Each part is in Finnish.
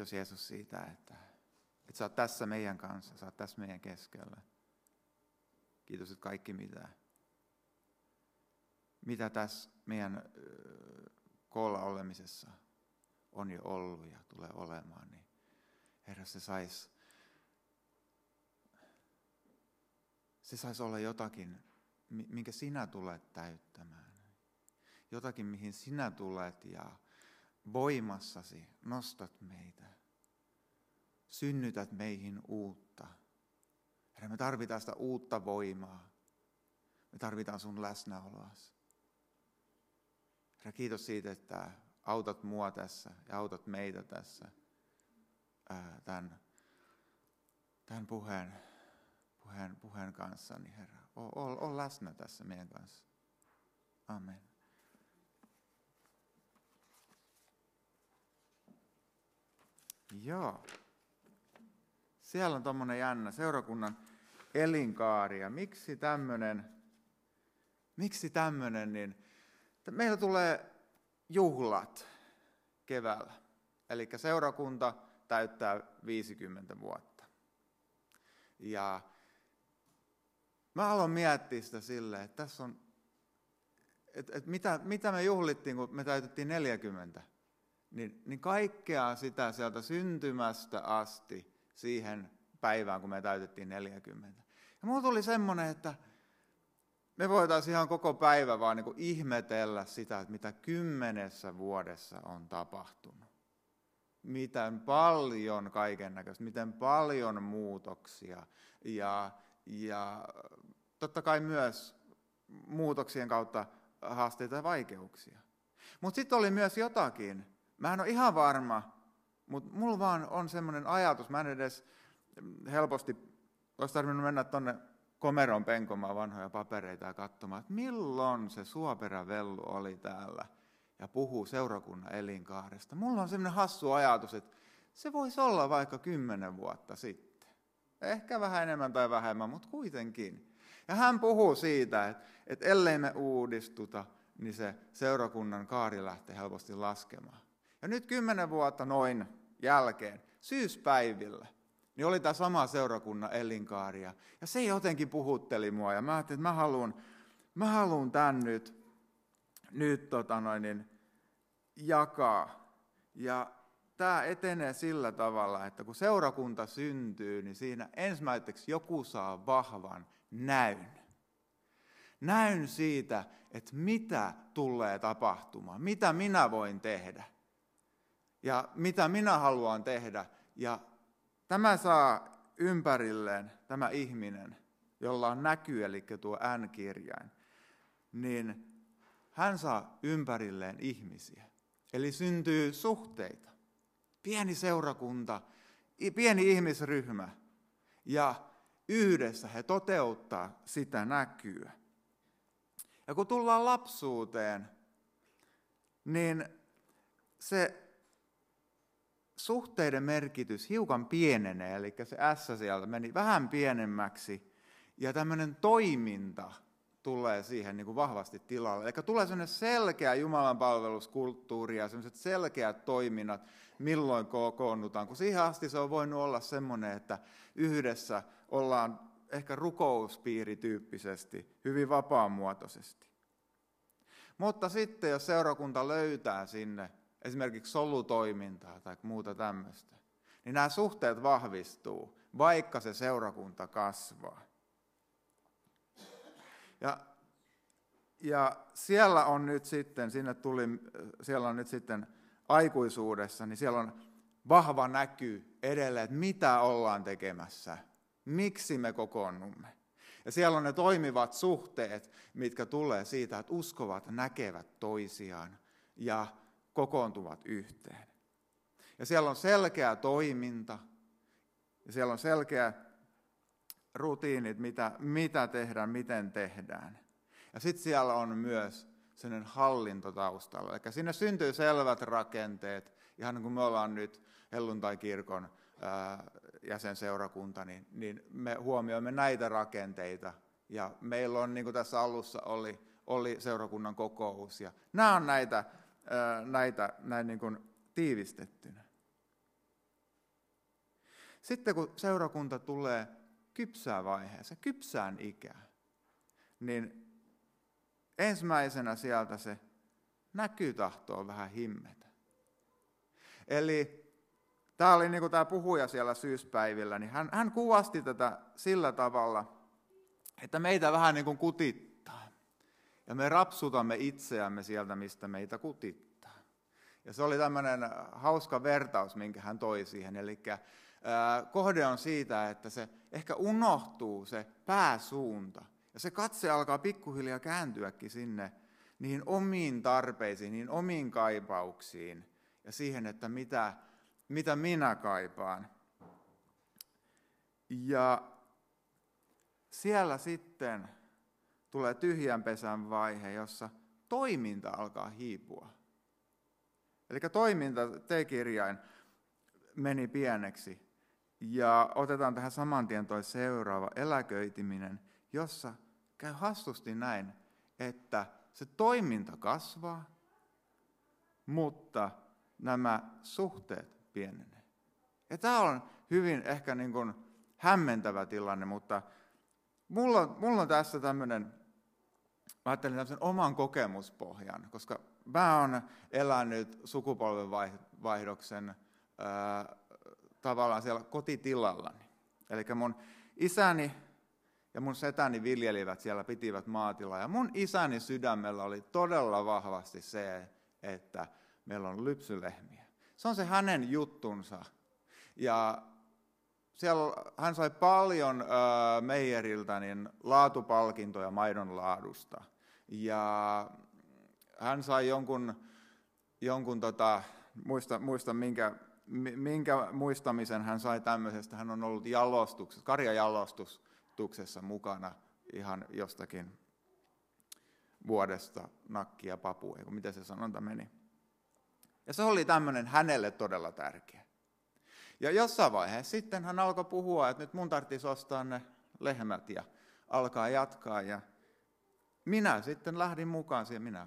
Kiitos Jeesus siitä, että, että sä oot tässä meidän kanssa, sä oot tässä meidän keskellä. Kiitos, että kaikki mitä, mitä tässä meidän koolla olemisessa on jo ollut ja tulee olemaan, niin Herra, se saisi se sais olla jotakin, minkä sinä tulet täyttämään. Jotakin, mihin sinä tulet ja voimassasi nostat meitä. Synnytät meihin uutta. Herra, me tarvitaan sitä uutta voimaa. Me tarvitaan sun läsnäoloasi. Herra, kiitos siitä, että autat mua tässä ja autat meitä tässä tämän, tämän puheen, puheen, puheen kanssa, niin Herra, ole läsnä tässä meidän kanssa. Amen. Joo. Siellä on tuommoinen jännä seurakunnan elinkaari. Ja miksi tämmöinen, miksi tämmöinen, niin meillä tulee juhlat keväällä. Eli seurakunta täyttää 50 vuotta. Ja mä haluan miettiä sitä silleen, että tässä on, että, että mitä, mitä me juhlittiin, kun me täytettiin 40 niin, niin kaikkea sitä sieltä syntymästä asti siihen päivään, kun me täytettiin 40. Ja mulla tuli semmoinen, että me voitaisiin ihan koko päivä vaan niin ihmetellä sitä, että mitä kymmenessä vuodessa on tapahtunut. Miten paljon kaiken näköistä, miten paljon muutoksia ja, ja totta kai myös muutoksien kautta haasteita ja vaikeuksia. Mutta sitten oli myös jotakin, Mä en ole ihan varma, mutta mulla vaan on semmoinen ajatus, mä en edes helposti olisi tarvinnut mennä tuonne komeron penkomaan vanhoja papereita ja katsomaan, että milloin se suoperävellu oli täällä ja puhuu seurakunnan elinkaaresta. Mulla on semmoinen hassu ajatus, että se voisi olla vaikka kymmenen vuotta sitten. Ehkä vähän enemmän tai vähemmän, mutta kuitenkin. Ja hän puhuu siitä, että, että ellei me uudistuta, niin se seurakunnan kaari lähtee helposti laskemaan. Ja nyt kymmenen vuotta noin jälkeen, syyspäivillä, niin oli tämä sama seurakunnan elinkaari. Ja se jotenkin puhutteli mua ja mä ajattelin, että mä haluan, mä haluan tämän nyt, nyt tota noin, niin, jakaa. Ja tämä etenee sillä tavalla, että kun seurakunta syntyy, niin siinä ensimmäiseksi joku saa vahvan näyn. Näyn siitä, että mitä tulee tapahtumaan, mitä minä voin tehdä ja mitä minä haluan tehdä. Ja tämä saa ympärilleen tämä ihminen, jolla on näky, eli tuo N-kirjain, niin hän saa ympärilleen ihmisiä. Eli syntyy suhteita. Pieni seurakunta, pieni ihmisryhmä. Ja yhdessä he toteuttaa sitä näkyä. Ja kun tullaan lapsuuteen, niin se suhteiden merkitys hiukan pienenee, eli se S sieltä meni vähän pienemmäksi, ja tämmöinen toiminta tulee siihen niin kuin vahvasti tilalle. Eli tulee sellainen selkeä Jumalan palveluskulttuuri ja sellaiset selkeät toiminnat, milloin kokoonnutaan. Kun siihen asti se on voinut olla semmoinen, että yhdessä ollaan ehkä rukouspiirityyppisesti, hyvin vapaamuotoisesti. Mutta sitten, jos seurakunta löytää sinne esimerkiksi solutoimintaa tai muuta tämmöistä, niin nämä suhteet vahvistuu, vaikka se seurakunta kasvaa. Ja, ja siellä on nyt sitten, sinne tuli, siellä on nyt sitten aikuisuudessa, niin siellä on vahva näky edelleen, että mitä ollaan tekemässä, miksi me kokoonnumme. Ja siellä on ne toimivat suhteet, mitkä tulee siitä, että uskovat näkevät toisiaan ja kokoontuvat yhteen. Ja siellä on selkeä toiminta, ja siellä on selkeä rutiinit, mitä, mitä tehdään, miten tehdään. Ja sitten siellä on myös sellainen hallinto taustalla. Eli sinne syntyy selvät rakenteet, ihan niin kuin me ollaan nyt helluntai-kirkon jäsenseurakunta, niin, niin me huomioimme näitä rakenteita. Ja meillä on, niin kuin tässä alussa oli, oli seurakunnan kokous. Ja nämä on näitä näitä näin niin kuin tiivistettynä. Sitten kun seurakunta tulee kypsään vaiheeseen, kypsään ikään, niin ensimmäisenä sieltä se näkyy tahtoo vähän himmetä. Eli tämä oli niin kuin tämä puhuja siellä syyspäivillä, niin hän, hän kuvasti tätä sillä tavalla, että meitä vähän niin kuin kutittaa. Ja me rapsutamme itseämme sieltä, mistä meitä kutittaa. Ja se oli tämmöinen hauska vertaus, minkä hän toi siihen. Eli kohde on siitä, että se ehkä unohtuu se pääsuunta. Ja se katse alkaa pikkuhiljaa kääntyäkin sinne niihin omiin tarpeisiin, niihin omiin kaipauksiin ja siihen, että mitä, mitä minä kaipaan. Ja siellä sitten tulee tyhjän pesän vaihe, jossa toiminta alkaa hiipua. Eli toiminta, T-kirjain, meni pieneksi. Ja otetaan tähän saman tien toi seuraava, eläköityminen, jossa käy hassusti näin, että se toiminta kasvaa, mutta nämä suhteet pienenee. Ja tämä on hyvin ehkä niin kuin hämmentävä tilanne, mutta mulla, mulla on tässä tämmöinen, mä ajattelin tämmöisen oman kokemuspohjan, koska mä oon elänyt sukupolvenvaihdoksen ää, tavallaan siellä kotitilallani. Eli mun isäni ja mun setäni viljelivät siellä, pitivät maatilaa. Ja mun isäni sydämellä oli todella vahvasti se, että meillä on lypsylehmiä. Se on se hänen juttunsa. Ja siellä hän sai paljon äh, Meijeriltä niin laatupalkintoja maidon laadusta. Ja hän sai jonkun, jonkun tota, muista, muista minkä, minkä muistamisen hän sai tämmöisestä. Hän on ollut jalostuksessa, karjajalostuksessa mukana ihan jostakin vuodesta nakkia papu, eikö miten se sanonta meni. Ja se oli tämmöinen hänelle todella tärkeä. Ja jossain vaiheessa sitten hän alkoi puhua, että nyt mun tarvitsisi ostaa ne lehmät ja alkaa jatkaa. Ja minä sitten lähdin mukaan siihen. Minä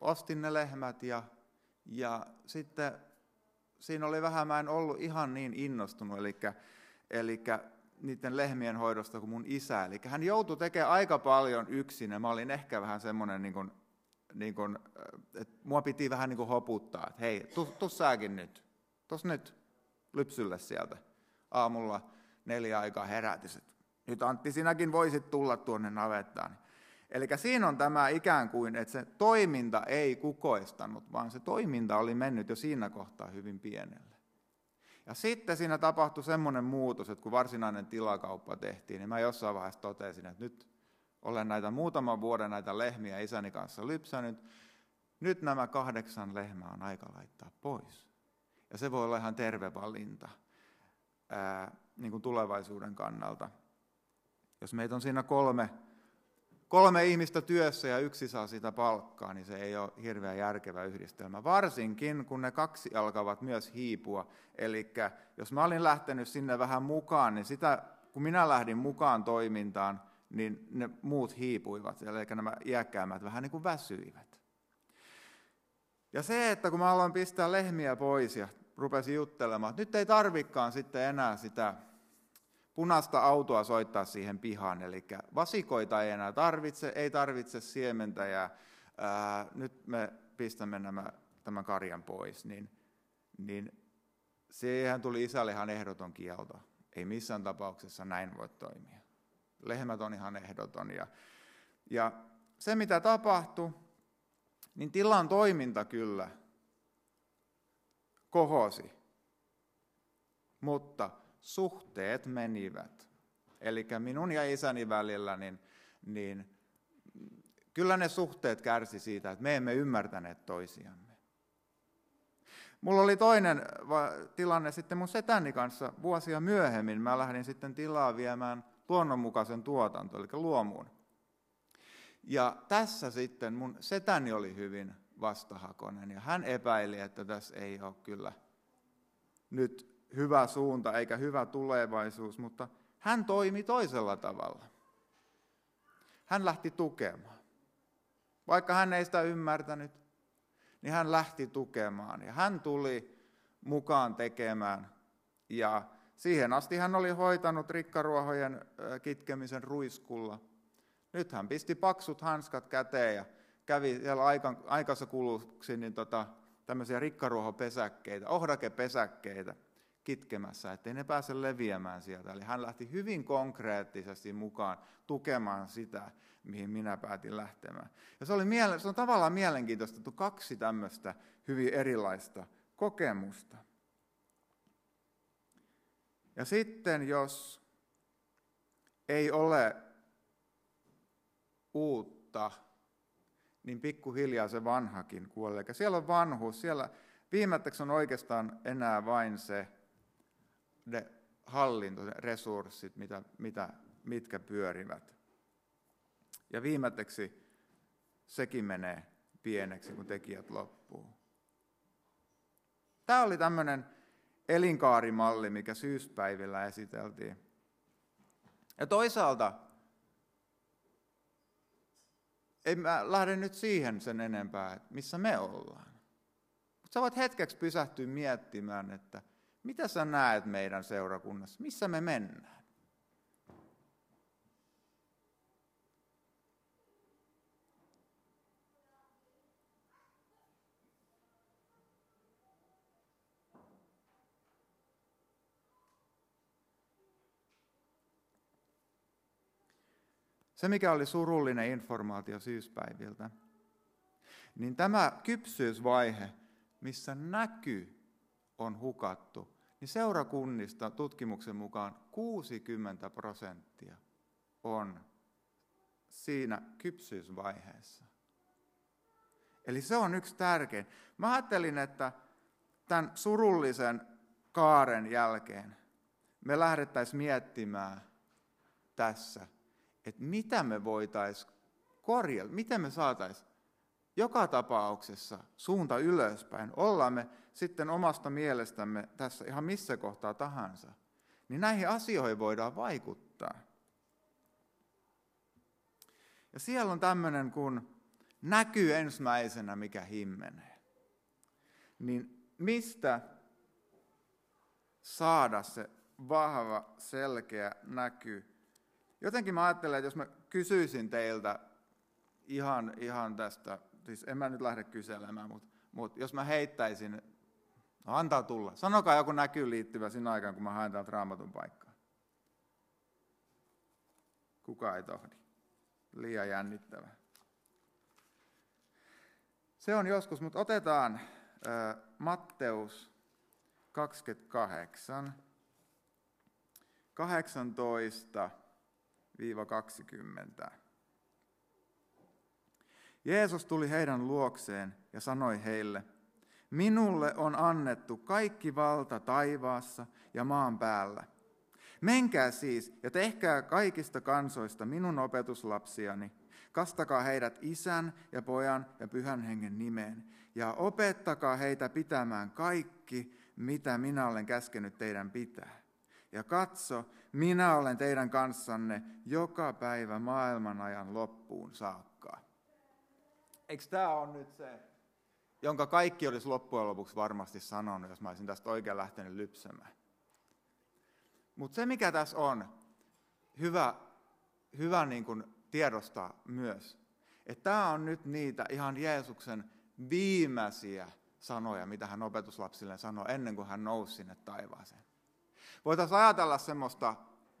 ostin ne lehmät ja, ja sitten siinä oli vähän, mä en ollut ihan niin innostunut, eli, eli niiden lehmien hoidosta kuin mun isä. Eli hän joutui tekemään aika paljon yksin ja mä olin ehkä vähän semmoinen, niin niin että mua piti vähän niin kuin hoputtaa, että hei, tuu säkin nyt, tos nyt lypsylle sieltä. Aamulla neljä aikaa herätys, että nyt Antti, sinäkin voisit tulla tuonne navettaan. Eli siinä on tämä ikään kuin, että se toiminta ei kukoistanut, vaan se toiminta oli mennyt jo siinä kohtaa hyvin pienelle. Ja sitten siinä tapahtui semmoinen muutos, että kun varsinainen tilakauppa tehtiin, niin mä jossain vaiheessa totesin, että nyt olen näitä muutaman vuoden näitä lehmiä isäni kanssa lypsänyt, nyt nämä kahdeksan lehmää on aika laittaa pois. Ja se voi olla ihan terve valinta ää, niin kuin tulevaisuuden kannalta. Jos meitä on siinä kolme kolme ihmistä työssä ja yksi saa sitä palkkaa, niin se ei ole hirveän järkevä yhdistelmä. Varsinkin, kun ne kaksi alkavat myös hiipua. Eli jos mä olin lähtenyt sinne vähän mukaan, niin sitä, kun minä lähdin mukaan toimintaan, niin ne muut hiipuivat, eli nämä iäkkäämmät vähän niin kuin väsyivät. Ja se, että kun mä aloin pistää lehmiä pois ja rupesin juttelemaan, nyt ei tarvikaan sitten enää sitä punaista autoa soittaa siihen pihaan, eli vasikoita ei enää tarvitse, ei tarvitse siementä ja ää, nyt me pistämme nämä, tämän karjan pois, niin, niin siihen tuli isälle ihan ehdoton kielto. Ei missään tapauksessa näin voi toimia. Lehmät on ihan ehdoton. Ja, ja se mitä tapahtui, niin tilan toiminta kyllä kohosi. Mutta suhteet menivät. Eli minun ja isäni välillä, niin, niin kyllä ne suhteet kärsi siitä, että me emme ymmärtäneet toisiamme. Mulla oli toinen tilanne sitten mun setäni kanssa vuosia myöhemmin. Mä lähdin sitten tilaa viemään luonnonmukaisen tuotanto, eli luomuun. Ja tässä sitten mun setäni oli hyvin vastahakoinen ja hän epäili, että tässä ei ole kyllä nyt hyvä suunta eikä hyvä tulevaisuus, mutta hän toimi toisella tavalla. Hän lähti tukemaan. Vaikka hän ei sitä ymmärtänyt, niin hän lähti tukemaan ja hän tuli mukaan tekemään. Ja Siihen asti hän oli hoitanut rikkaruohojen kitkemisen ruiskulla. Nyt hän pisti paksut hanskat käteen ja kävi siellä aikansa kuluksi niin tota, tämmöisiä rikkaruohopesäkkeitä, ohdakepesäkkeitä kitkemässä, ettei ne pääse leviämään sieltä. Eli hän lähti hyvin konkreettisesti mukaan tukemaan sitä, mihin minä päätin lähtemään. Ja se, oli miele- se on tavallaan mielenkiintoista, että kaksi tämmöistä hyvin erilaista kokemusta. Ja sitten jos ei ole uutta, niin pikkuhiljaa se vanhakin kuolee. Eli siellä on vanhuus, siellä viimetteeksi on oikeastaan enää vain se ne hallinto, ne resurssit, mitä, mitä, mitkä pyörivät. Ja viimeiseksi sekin menee pieneksi, kun tekijät loppuu. Tämä oli tämmöinen elinkaarimalli, mikä syyspäivillä esiteltiin. Ja toisaalta, ei mä lähde nyt siihen sen enempää, että missä me ollaan. Mutta sä voit hetkeksi pysähtyä miettimään, että mitä sä näet meidän seurakunnassa? Missä me mennään? Se, mikä oli surullinen informaatio syyspäiviltä, niin tämä kypsyysvaihe, missä näkyy on hukattu, niin seurakunnista tutkimuksen mukaan 60 prosenttia on siinä kypsyysvaiheessa. Eli se on yksi tärkein. Mä ajattelin, että tämän surullisen kaaren jälkeen me lähdettäisiin miettimään tässä, että mitä me voitaisiin korjata, miten me saataisiin joka tapauksessa suunta ylöspäin, ollaan me sitten omasta mielestämme tässä ihan missä kohtaa tahansa, niin näihin asioihin voidaan vaikuttaa. Ja siellä on tämmöinen, kun näkyy ensimmäisenä, mikä himmenee. Niin mistä saada se vahva, selkeä näky? Jotenkin mä ajattelen, että jos mä kysyisin teiltä ihan, ihan tästä siis en mä nyt lähde kyselemään, mutta, mutta jos mä heittäisin, no antaa tulla. Sanokaa joku näkyy liittyvä siinä aikaan, kun mä haen täältä raamatun paikkaa. Kuka ei tohdi. Liian jännittävä. Se on joskus, mutta otetaan äh, Matteus 28, 18-20. Jeesus tuli heidän luokseen ja sanoi heille, Minulle on annettu kaikki valta taivaassa ja maan päällä. Menkää siis ja tehkää kaikista kansoista minun opetuslapsiani. Kastakaa heidät isän ja pojan ja pyhän hengen nimeen. Ja opettakaa heitä pitämään kaikki, mitä minä olen käskenyt teidän pitää. Ja katso, minä olen teidän kanssanne joka päivä maailman ajan loppuun saakka. Eikö tämä ole nyt se, jonka kaikki olisi loppujen lopuksi varmasti sanonut, jos mä olisin tästä oikein lähtenyt lypsämään. Mutta se, mikä tässä on, hyvä, hyvä niin kuin tiedostaa myös, että tämä on nyt niitä ihan Jeesuksen viimeisiä sanoja, mitä hän opetuslapsille sanoi ennen kuin hän nousi sinne taivaaseen. Voitaisiin ajatella semmoista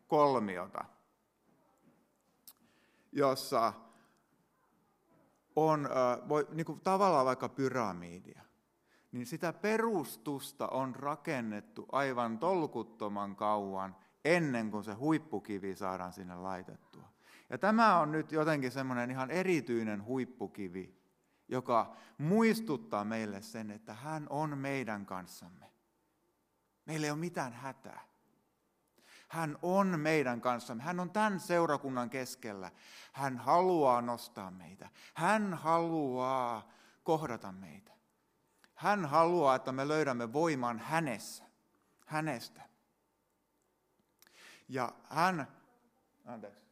kolmiota, jossa on voi, niin kuin tavallaan vaikka pyramidia, niin sitä perustusta on rakennettu aivan tolkuttoman kauan ennen kuin se huippukivi saadaan sinne laitettua. Ja tämä on nyt jotenkin semmoinen ihan erityinen huippukivi, joka muistuttaa meille sen, että hän on meidän kanssamme. Meillä ei ole mitään hätää. Hän on meidän kanssamme. Hän on tämän seurakunnan keskellä. Hän haluaa nostaa meitä. Hän haluaa kohdata meitä. Hän haluaa, että me löydämme voiman hänessä, hänestä. Ja hän, anteeksi.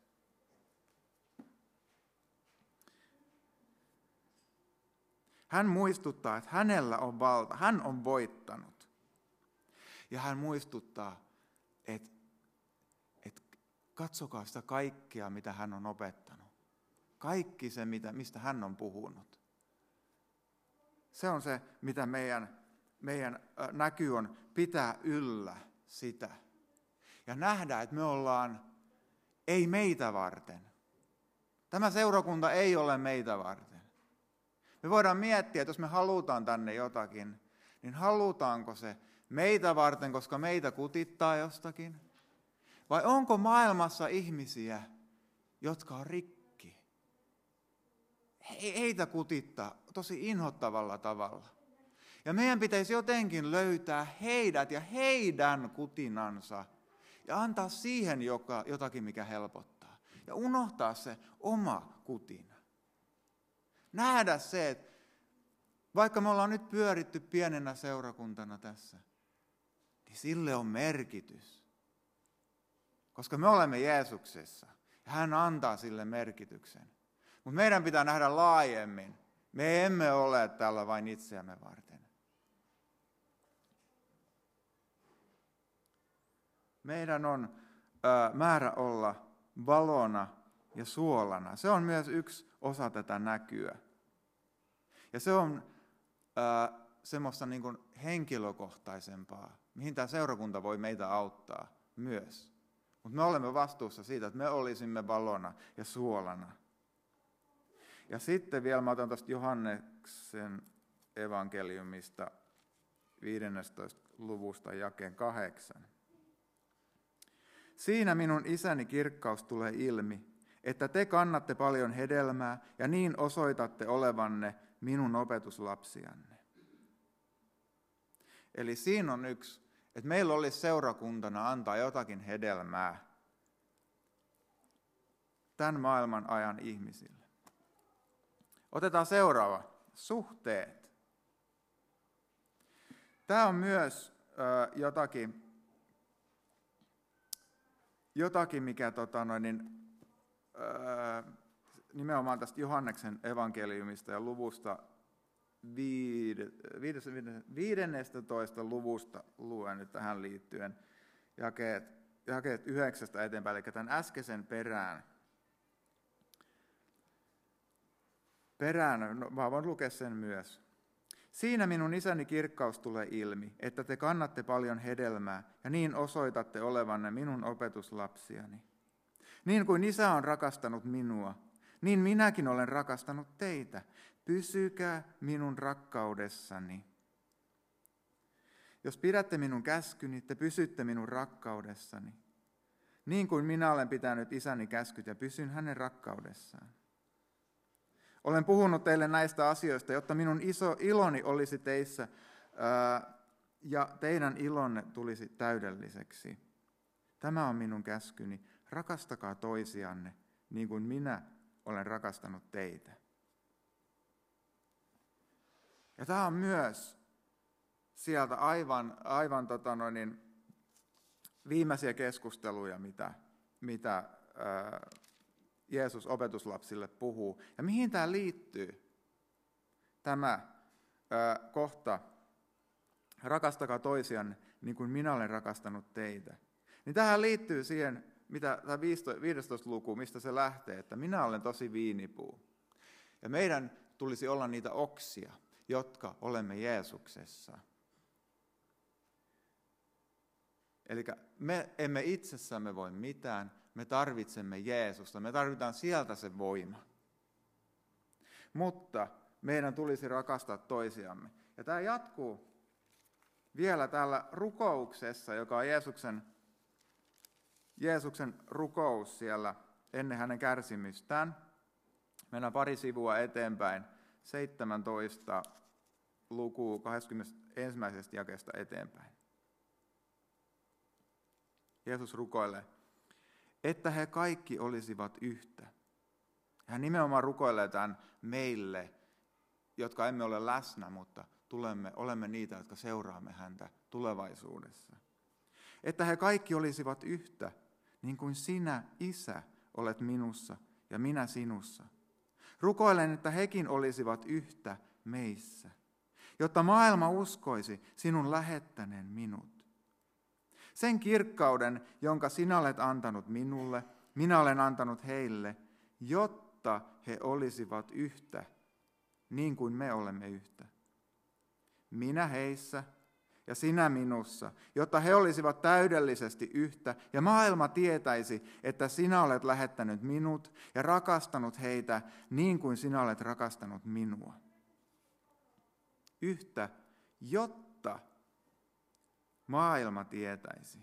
Hän muistuttaa, että hänellä on valta, hän on voittanut. Ja hän muistuttaa, että et katsokaa sitä kaikkea, mitä hän on opettanut. Kaikki se, mitä, mistä hän on puhunut. Se on se, mitä meidän, meidän näky on pitää yllä sitä. Ja nähdä, että me ollaan ei meitä varten. Tämä seurakunta ei ole meitä varten. Me voidaan miettiä, että jos me halutaan tänne jotakin, niin halutaanko se meitä varten, koska meitä kutittaa jostakin? Vai onko maailmassa ihmisiä, jotka on rikki? Heitä kutittaa tosi inhottavalla tavalla. Ja meidän pitäisi jotenkin löytää heidät ja heidän kutinansa ja antaa siihen joka, jotakin, mikä helpottaa. Ja unohtaa se oma kutina. Nähdä se, että vaikka me ollaan nyt pyöritty pienenä seurakuntana tässä, niin sille on merkitys. Koska me olemme Jeesuksessa ja hän antaa sille merkityksen. Mutta meidän pitää nähdä laajemmin. Me emme ole täällä vain itseämme varten. Meidän on ö, määrä olla valona ja suolana. Se on myös yksi osa tätä näkyä. Ja se on ö, semmoista niin kuin henkilökohtaisempaa, mihin tämä seurakunta voi meitä auttaa myös. Mutta me olemme vastuussa siitä, että me olisimme valona ja suolana. Ja sitten vielä mä otan tuosta Johanneksen evankeliumista 15. luvusta jakeen kahdeksan. Siinä minun isäni kirkkaus tulee ilmi, että te kannatte paljon hedelmää ja niin osoitatte olevanne minun opetuslapsianne. Eli siinä on yksi, että meillä olisi seurakuntana antaa jotakin hedelmää tämän maailman ajan ihmisille. Otetaan seuraava. Suhteet. Tämä on myös jotakin, jotakin, mikä tota noin, niin, nimenomaan tästä Johanneksen evankeliumista ja luvusta 15. luvusta luen nyt tähän liittyen jakeet, jakeet yhdeksästä eteenpäin, eli tämän äskeisen perään. Perään, no, mä voin lukea sen myös. Siinä minun isäni kirkkaus tulee ilmi, että te kannatte paljon hedelmää ja niin osoitatte olevanne minun opetuslapsiani. Niin kuin isä on rakastanut minua, niin minäkin olen rakastanut teitä. Pysykää minun rakkaudessani. Jos pidätte minun käskyni, te pysytte minun rakkaudessani. Niin kuin minä olen pitänyt isäni käskyt ja pysyn hänen rakkaudessaan. Olen puhunut teille näistä asioista, jotta minun iso iloni olisi teissä ja teidän ilonne tulisi täydelliseksi. Tämä on minun käskyni. Rakastakaa toisianne niin kuin minä olen rakastanut teitä. Ja tämä on myös sieltä aivan, aivan tota noin, niin, viimeisiä keskusteluja, mitä, mitä ää, Jeesus opetuslapsille puhuu. Ja mihin tämä liittyy? Tämä ää, kohta, rakastakaa toisianne niin kuin minä olen rakastanut teitä. Niin tähän liittyy siihen, mitä tämä 15 luku, mistä se lähtee, että minä olen tosi viinipuu. Ja meidän tulisi olla niitä oksia, jotka olemme Jeesuksessa. Eli me emme itsessämme voi mitään, me tarvitsemme Jeesusta, me tarvitaan sieltä se voima. Mutta meidän tulisi rakastaa toisiamme. Ja tämä jatkuu vielä täällä rukouksessa, joka on Jeesuksen, Jeesuksen rukous siellä ennen hänen kärsimystään. Mennään pari sivua eteenpäin, 17 luku 21. jakeesta eteenpäin. Jeesus rukoilee, että he kaikki olisivat yhtä. Hän nimenomaan rukoilee tämän meille, jotka emme ole läsnä, mutta tulemme, olemme niitä, jotka seuraamme häntä tulevaisuudessa. Että he kaikki olisivat yhtä, niin kuin sinä, Isä, olet minussa ja minä sinussa. Rukoilen, että hekin olisivat yhtä meissä, jotta maailma uskoisi sinun lähettäneen minut. Sen kirkkauden, jonka sinä olet antanut minulle, minä olen antanut heille, jotta he olisivat yhtä, niin kuin me olemme yhtä. Minä heissä ja sinä minussa, jotta he olisivat täydellisesti yhtä, ja maailma tietäisi, että sinä olet lähettänyt minut ja rakastanut heitä niin kuin sinä olet rakastanut minua. Yhtä, jotta maailma tietäisi,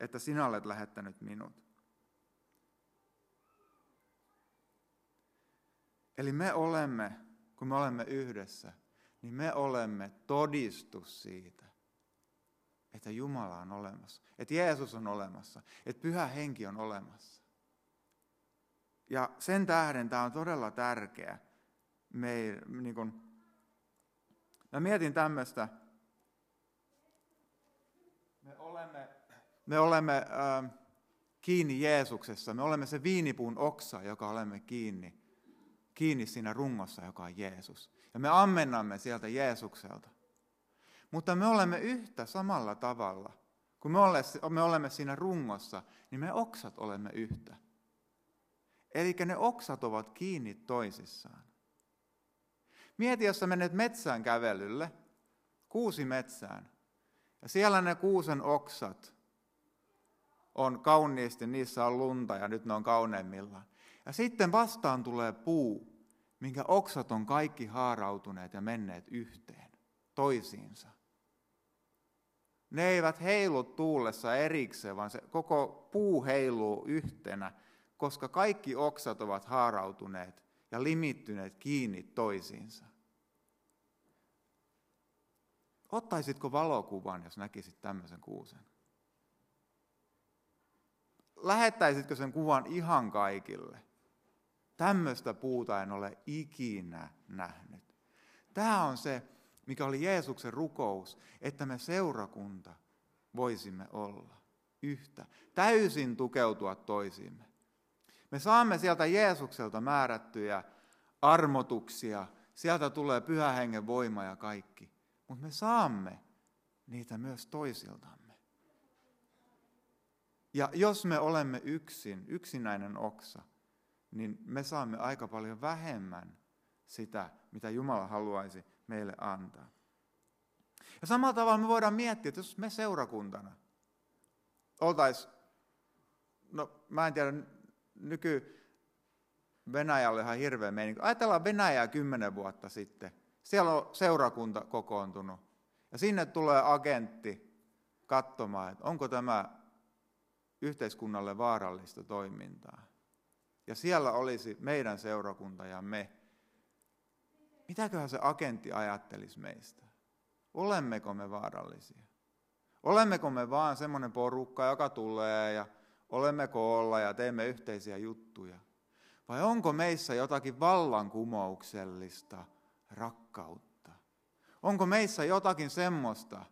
että sinä olet lähettänyt minut. Eli me olemme, kun me olemme yhdessä, niin me olemme todistus siitä, että Jumala on olemassa, että Jeesus on olemassa, että Pyhä Henki on olemassa. Ja sen tähden tämä on todella tärkeä. Me, niin kun, mä mietin tämmöistä. Me olemme, me olemme äh, kiinni Jeesuksessa. Me olemme se viinipuun oksa, joka olemme kiinni, kiinni siinä rungossa, joka on Jeesus ja me ammennamme sieltä Jeesukselta. Mutta me olemme yhtä samalla tavalla. Kun me olemme siinä rungossa, niin me oksat olemme yhtä. Eli ne oksat ovat kiinni toisissaan. Mieti, jos sä menet metsään kävelylle, kuusi metsään, ja siellä ne kuusen oksat on kauniisti, niissä on lunta ja nyt ne on kauneimmillaan. Ja sitten vastaan tulee puu, minkä oksat on kaikki haarautuneet ja menneet yhteen, toisiinsa. Ne eivät heilu tuulessa erikseen, vaan se koko puu heiluu yhtenä, koska kaikki oksat ovat haarautuneet ja limittyneet kiinni toisiinsa. Ottaisitko valokuvan, jos näkisit tämmöisen kuusen? Lähettäisitkö sen kuvan ihan kaikille? Tämmöistä puuta en ole ikinä nähnyt. Tämä on se, mikä oli Jeesuksen rukous, että me seurakunta voisimme olla yhtä, täysin tukeutua toisiimme. Me saamme sieltä Jeesukselta määrättyjä armotuksia, sieltä tulee pyhä hengen voima ja kaikki, mutta me saamme niitä myös toisiltamme. Ja jos me olemme yksin, yksinäinen oksa, niin me saamme aika paljon vähemmän sitä, mitä Jumala haluaisi meille antaa. Ja samalla tavalla me voidaan miettiä, että jos me seurakuntana oltaisiin, no mä en tiedä, nyky Venäjällä ihan hirveä meininki. Ajatellaan Venäjää kymmenen vuotta sitten. Siellä on seurakunta kokoontunut. Ja sinne tulee agentti katsomaan, että onko tämä yhteiskunnalle vaarallista toimintaa ja siellä olisi meidän seurakunta ja me, mitäköhän se agentti ajattelisi meistä? Olemmeko me vaarallisia? Olemmeko me vaan semmoinen porukka, joka tulee ja olemme koolla ja teemme yhteisiä juttuja? Vai onko meissä jotakin vallankumouksellista rakkautta? Onko meissä jotakin semmoista,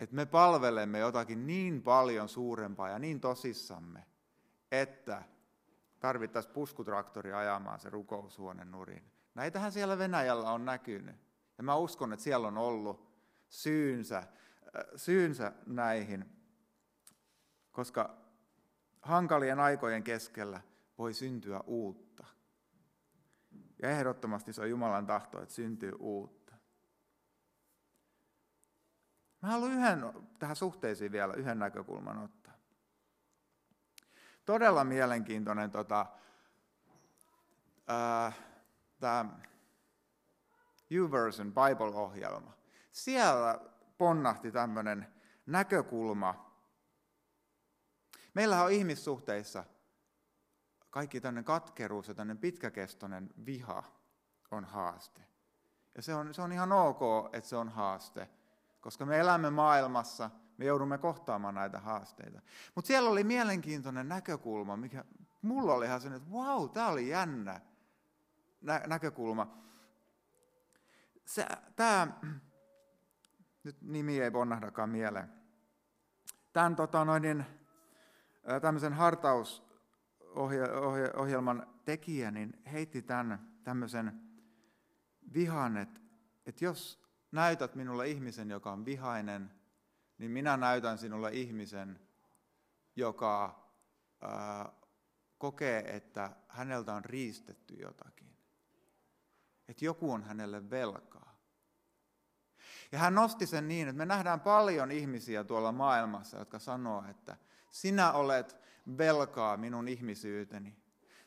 että me palvelemme jotakin niin paljon suurempaa ja niin tosissamme, että tarvittaisiin puskutraktori ajamaan se rukoushuoneen nurin. Näitähän siellä Venäjällä on näkynyt. Ja mä uskon, että siellä on ollut syynsä, äh, syynsä näihin, koska hankalien aikojen keskellä voi syntyä uutta. Ja ehdottomasti se on Jumalan tahto, että syntyy uutta. Mä haluan yhden, tähän suhteisiin vielä yhden näkökulman ottaa todella mielenkiintoinen tota, tämä YouVersion Bible-ohjelma. Siellä ponnahti tämmöinen näkökulma. Meillä on ihmissuhteissa kaikki tämmöinen katkeruus ja tämmöinen pitkäkestoinen viha on haaste. Ja se on, se on ihan ok, että se on haaste, koska me elämme maailmassa, me joudumme kohtaamaan näitä haasteita. Mutta siellä oli mielenkiintoinen näkökulma, mikä mulla oli ihan sellainen, että vau, wow, tämä oli jännä nä- näkökulma. Tämä, nyt nimi ei ponnahdakaan mieleen. Tämän tota, noin, tämmöisen hartausohjelman tekijä niin heitti tämän tämmöisen vihan, että, että jos näytät minulle ihmisen, joka on vihainen, niin minä näytän sinulle ihmisen, joka ää, kokee, että häneltä on riistetty jotakin. Että joku on hänelle velkaa. Ja hän nosti sen niin, että me nähdään paljon ihmisiä tuolla maailmassa, jotka sanoo, että sinä olet velkaa minun ihmisyyteni.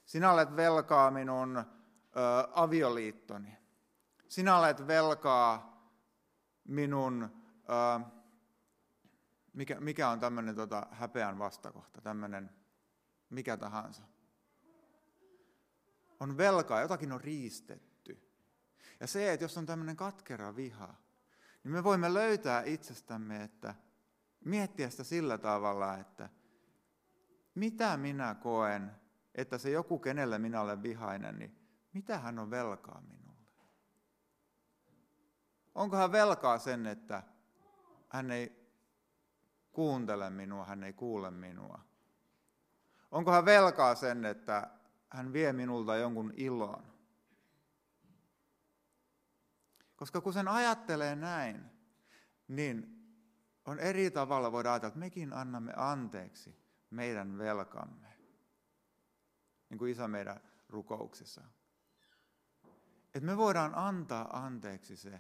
Sinä olet velkaa minun ö, avioliittoni. Sinä olet velkaa minun, ö, mikä, mikä on tämmöinen tota, häpeän vastakohta, tämmöinen mikä tahansa. On velkaa, jotakin on riistetty. Ja se, että jos on tämmöinen katkera viha, niin me voimme löytää itsestämme, että miettiä sitä sillä tavalla, että mitä minä koen, että se joku, kenelle minä olen vihainen, niin mitä hän on velkaa minulle? Onko hän velkaa sen, että hän ei kuuntele minua, hän ei kuule minua? Onko hän velkaa sen, että hän vie minulta jonkun ilon? Koska kun sen ajattelee näin, niin on eri tavalla voidaan ajatella, että mekin annamme anteeksi meidän velkamme. Niin kuin isä meidän rukouksissa. Että me voidaan antaa anteeksi se,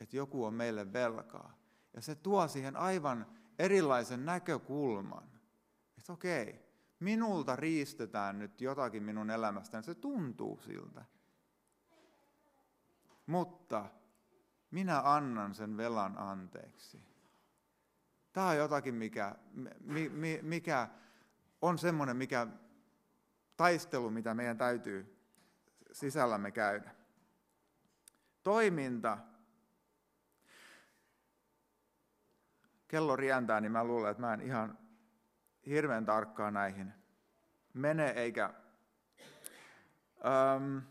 että joku on meille velkaa. Ja se tuo siihen aivan erilaisen näkökulman. Että okei, minulta riistetään nyt jotakin minun elämästäni, se tuntuu siltä. Mutta minä annan sen velan anteeksi. Tämä on jotakin, mikä, mikä on semmoinen mikä, taistelu, mitä meidän täytyy sisällämme käydä. Toiminta. Kello rientää, niin mä luulen, että mä en ihan hirveän tarkkaan näihin mene, eikä... Öm,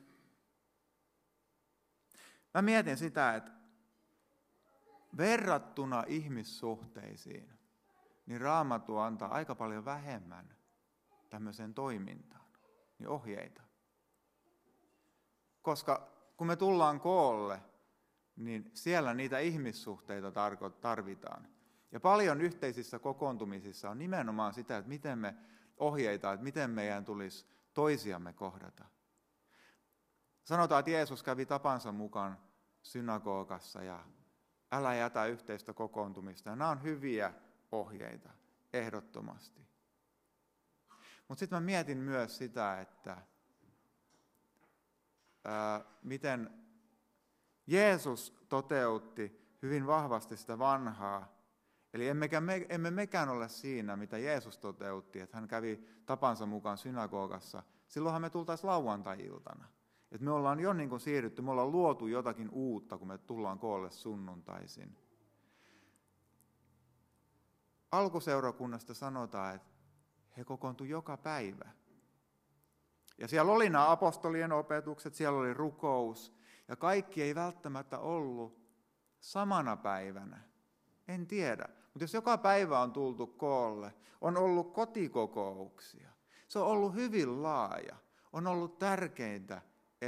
mä mietin sitä, että verrattuna ihmissuhteisiin, niin raamattu antaa aika paljon vähemmän tämmöiseen toimintaan, niin ohjeita. Koska kun me tullaan koolle, niin siellä niitä ihmissuhteita tarvitaan. Ja paljon yhteisissä kokoontumisissa on nimenomaan sitä, että miten me ohjeita, että miten meidän tulisi toisiamme kohdata. Sanotaan, että Jeesus kävi tapansa mukaan synagogassa ja älä jätä yhteistä kokoontumista. Ja nämä on hyviä ohjeita, ehdottomasti. Mutta sitten mä mietin myös sitä, että ää, miten Jeesus toteutti hyvin vahvasti sitä vanhaa. Eli emmekä me, emme mekään ole siinä, mitä Jeesus toteutti, että hän kävi tapansa mukaan synagogassa. Silloinhan me tultaisiin lauantai-iltana. Että me ollaan jo niin kuin siirrytty, me ollaan luotu jotakin uutta, kun me tullaan koolle sunnuntaisin. Alkuseurakunnasta sanotaan, että he kokoontuivat joka päivä. Ja siellä oli nämä apostolien opetukset, siellä oli rukous, ja kaikki ei välttämättä ollut samana päivänä. En tiedä. Mutta jos joka päivä on tultu koolle, on ollut kotikokouksia, se on ollut hyvin laaja. On ollut tärkeintä,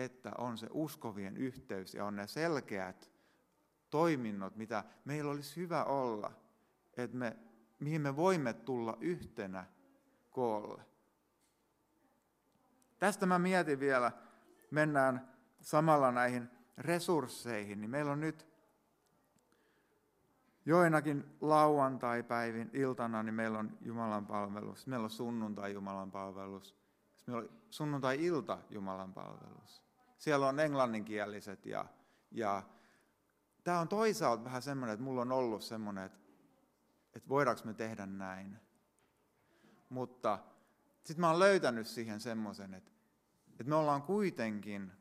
että on se uskovien yhteys ja on ne selkeät toiminnot, mitä meillä olisi hyvä olla, että me, mihin me voimme tulla yhtenä koolle. Tästä mä mietin vielä, mennään samalla näihin resursseihin, niin meillä on nyt joinakin lauantai-päivin iltana, niin meillä on Jumalan palvelus, meillä on sunnuntai Jumalan palvelus, meillä on sunnuntai-ilta Jumalan palvelus. Siellä on englanninkieliset ja, ja tämä on toisaalta vähän semmoinen, että mulla on ollut semmoinen, että, että voidaanko me tehdä näin. Mutta sitten mä oon löytänyt siihen semmoisen, että, että me ollaan kuitenkin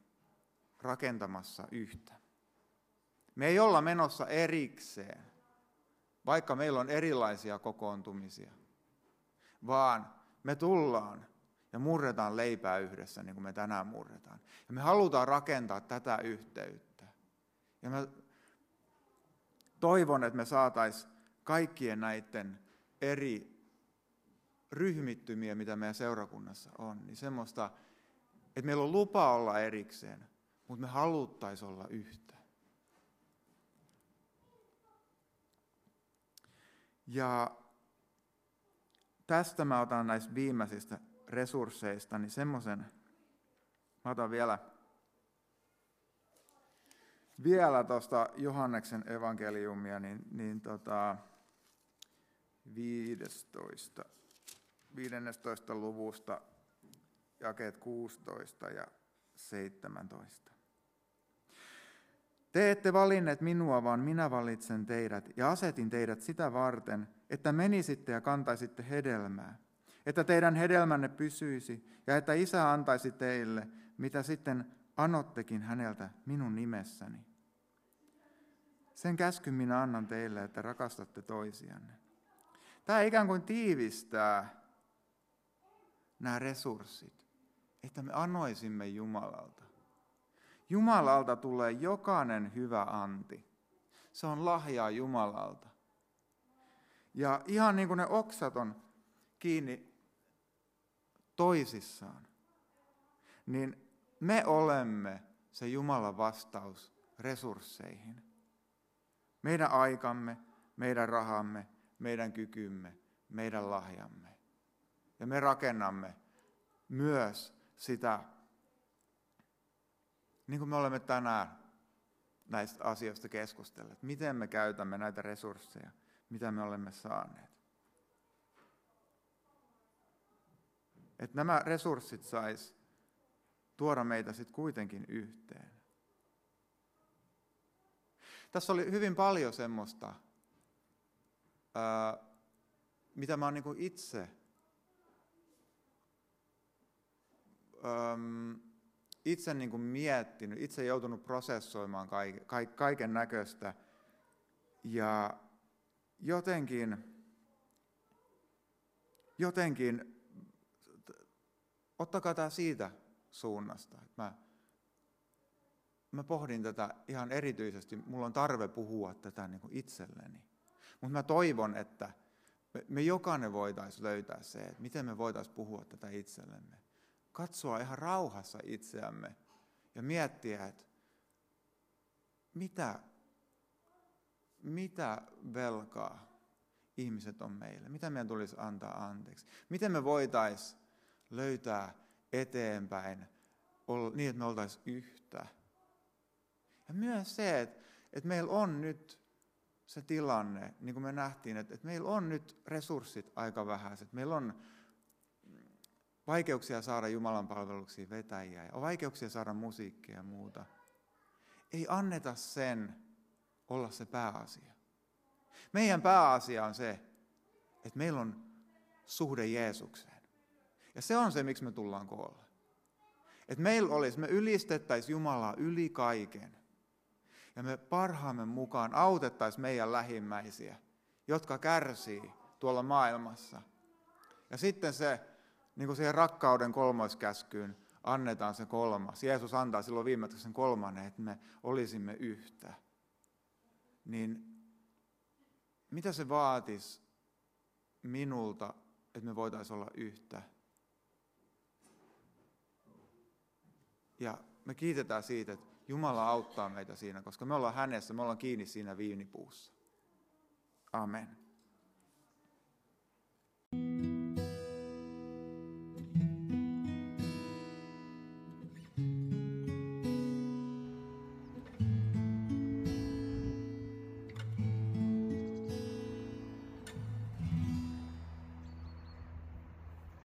rakentamassa yhtä. Me ei olla menossa erikseen, vaikka meillä on erilaisia kokoontumisia, vaan me tullaan ja murretaan leipää yhdessä, niin kuin me tänään murretaan. Ja me halutaan rakentaa tätä yhteyttä. Ja mä toivon, että me saataisiin kaikkien näiden eri ryhmittymiä, mitä meidän seurakunnassa on, niin semmoista, että meillä on lupa olla erikseen, mutta me haluttaisiin olla yhtä. Ja tästä mä otan näistä viimeisistä resursseista, niin semmoisen, mä otan vielä, vielä tuosta Johanneksen evankeliumia, niin, niin tota, 15, 15 luvusta jakeet 16 ja 17. Te ette valinneet minua, vaan minä valitsen teidät ja asetin teidät sitä varten, että menisitte ja kantaisitte hedelmää, että teidän hedelmänne pysyisi ja että isä antaisi teille, mitä sitten anottekin häneltä minun nimessäni. Sen käskyn minä annan teille, että rakastatte toisianne. Tämä ikään kuin tiivistää nämä resurssit, että me anoisimme Jumalalta. Jumalalta tulee jokainen hyvä anti. Se on lahjaa Jumalalta. Ja ihan niin kuin ne oksat on kiinni toisissaan, niin me olemme se Jumalan vastaus resursseihin. Meidän aikamme, meidän rahamme, meidän kykymme, meidän lahjamme. Ja me rakennamme myös sitä, niin kuin me olemme tänään näistä asioista keskustelleet, miten me käytämme näitä resursseja, mitä me olemme saaneet. Että nämä resurssit sais tuoda meitä sitten kuitenkin yhteen. Tässä oli hyvin paljon semmoista, mitä mä oon niin itse itse niin kuin miettinyt, itse joutunut prosessoimaan kaiken näköistä. Ja jotenkin, jotenkin, ottakaa tämä siitä suunnasta. Mä, mä pohdin tätä ihan erityisesti, mulla on tarve puhua tätä niin kuin itselleni. Mutta mä toivon, että me, jokainen voitaisiin löytää se, että miten me voitaisiin puhua tätä itsellemme katsoa ihan rauhassa itseämme ja miettiä, että mitä, mitä velkaa ihmiset on meille, mitä meidän tulisi antaa anteeksi, miten me voitaisiin löytää eteenpäin niin, että me oltaisiin yhtä. Ja myös se, että, että meillä on nyt se tilanne, niin kuin me nähtiin, että, että meillä on nyt resurssit aika vähäiset. Meillä on vaikeuksia saada Jumalan palveluksiin vetäjiä ja on vaikeuksia saada musiikkia ja muuta. Ei anneta sen olla se pääasia. Meidän pääasia on se, että meillä on suhde Jeesukseen. Ja se on se, miksi me tullaan koolle. Että meillä olisi, me ylistettäisiin Jumalaa yli kaiken. Ja me parhaamme mukaan autettaisiin meidän lähimmäisiä, jotka kärsii tuolla maailmassa. Ja sitten se niin kuin siihen rakkauden kolmoiskäskyyn annetaan se kolmas. Jeesus antaa silloin viimeksi sen kolmannen, että me olisimme yhtä. Niin mitä se vaatisi minulta, että me voitaisiin olla yhtä? Ja me kiitetään siitä, että Jumala auttaa meitä siinä, koska me ollaan hänessä, me ollaan kiinni siinä viinipuussa. Amen.